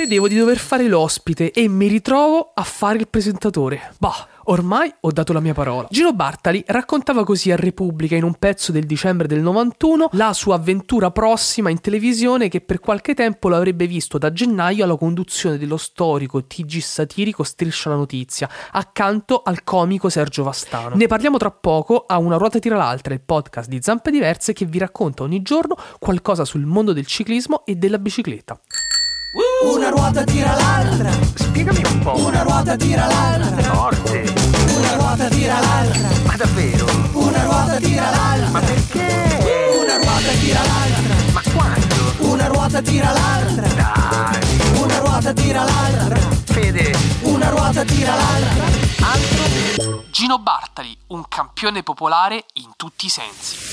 Credevo di dover fare l'ospite e mi ritrovo a fare il presentatore. Bah, ormai ho dato la mia parola. Gino Bartali raccontava così a Repubblica in un pezzo del dicembre del 91 la sua avventura prossima in televisione che per qualche tempo l'avrebbe visto da gennaio alla conduzione dello storico TG satirico Striscia la Notizia, accanto al comico Sergio Vastano. Ne parliamo tra poco a Una ruota tira l'altra, il podcast di Zampe Diverse che vi racconta ogni giorno qualcosa sul mondo del ciclismo e della bicicletta. Una ruota tira l'altra, Spiegami un po'. una ruota tira l'altra, Forte. una ruota tira l'altra, Ma davvero? una ruota tira l'altra, Ma perché? una ruota tira l'altra, Ma quando? una ruota tira l'altra, Dai. una ruota tira l'altra, Fede. una ruota tira l'altra. Altro Gino Bartali, un campione popolare in tutti i sensi.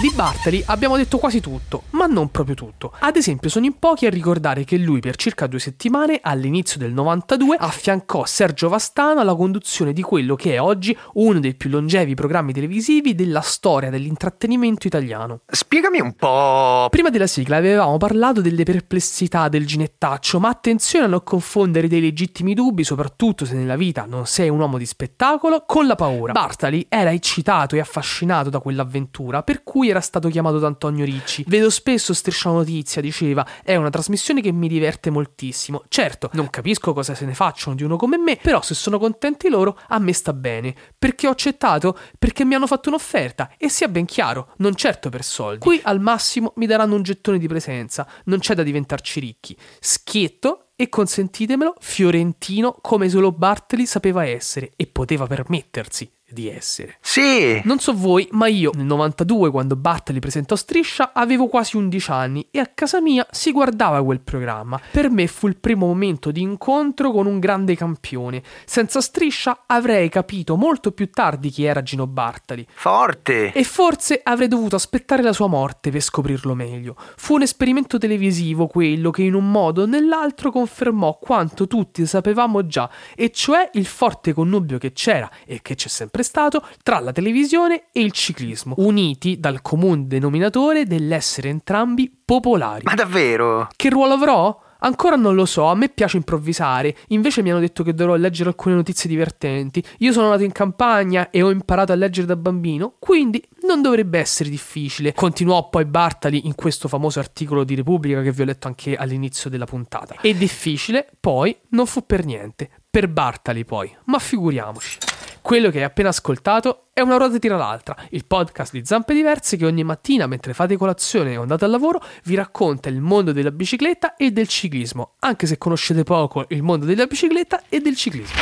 Di Bartali abbiamo detto quasi tutto, ma non proprio tutto. Ad esempio, sono in pochi a ricordare che lui per circa due settimane, all'inizio del 92, affiancò Sergio Vastano alla conduzione di quello che è oggi uno dei più longevi programmi televisivi della storia dell'intrattenimento italiano. Spiegami un po'. Prima della sigla avevamo parlato delle perplessità del ginettaccio, ma attenzione a non confondere dei legittimi dubbi, soprattutto se nella vita non sei un uomo di spettacolo, con la paura. Bartali era eccitato e affascinato da quell'avventura, per cui era stato chiamato da Antonio Ricci. Vedo spesso Striscia Notizia, diceva, è una trasmissione che mi diverte moltissimo. Certo, non capisco cosa se ne facciano di uno come me, però se sono contenti loro, a me sta bene. Perché ho accettato? Perché mi hanno fatto un'offerta, e sia ben chiaro, non certo per soldi. Qui al massimo mi daranno un gettone di presenza, non c'è da diventarci ricchi. Schietto e consentitemelo, fiorentino come solo Bartoli sapeva essere e poteva permettersi di essere. Sì. Non so voi, ma io nel 92, quando Bartali presentò Striscia, avevo quasi 11 anni e a casa mia si guardava quel programma. Per me fu il primo momento di incontro con un grande campione. Senza Striscia avrei capito molto più tardi chi era Gino Bartali. Forte. E forse avrei dovuto aspettare la sua morte per scoprirlo meglio. Fu un esperimento televisivo quello che in un modo o nell'altro confermò quanto tutti sapevamo già, e cioè il forte connubio che c'era e che c'è sempre stato tra la televisione e il ciclismo, uniti dal comune denominatore dell'essere entrambi popolari. Ma davvero? Che ruolo avrò? Ancora non lo so, a me piace improvvisare, invece mi hanno detto che dovrò leggere alcune notizie divertenti. Io sono nato in campagna e ho imparato a leggere da bambino, quindi non dovrebbe essere difficile. Continuò poi Bartali in questo famoso articolo di Repubblica che vi ho letto anche all'inizio della puntata. E difficile, poi, non fu per niente. Per Bartali poi, ma figuriamoci. Quello che hai appena ascoltato è Una ruota tira l'altra, il podcast di Zampe Diverse che ogni mattina mentre fate colazione o andate al lavoro vi racconta il mondo della bicicletta e del ciclismo, anche se conoscete poco il mondo della bicicletta e del ciclismo.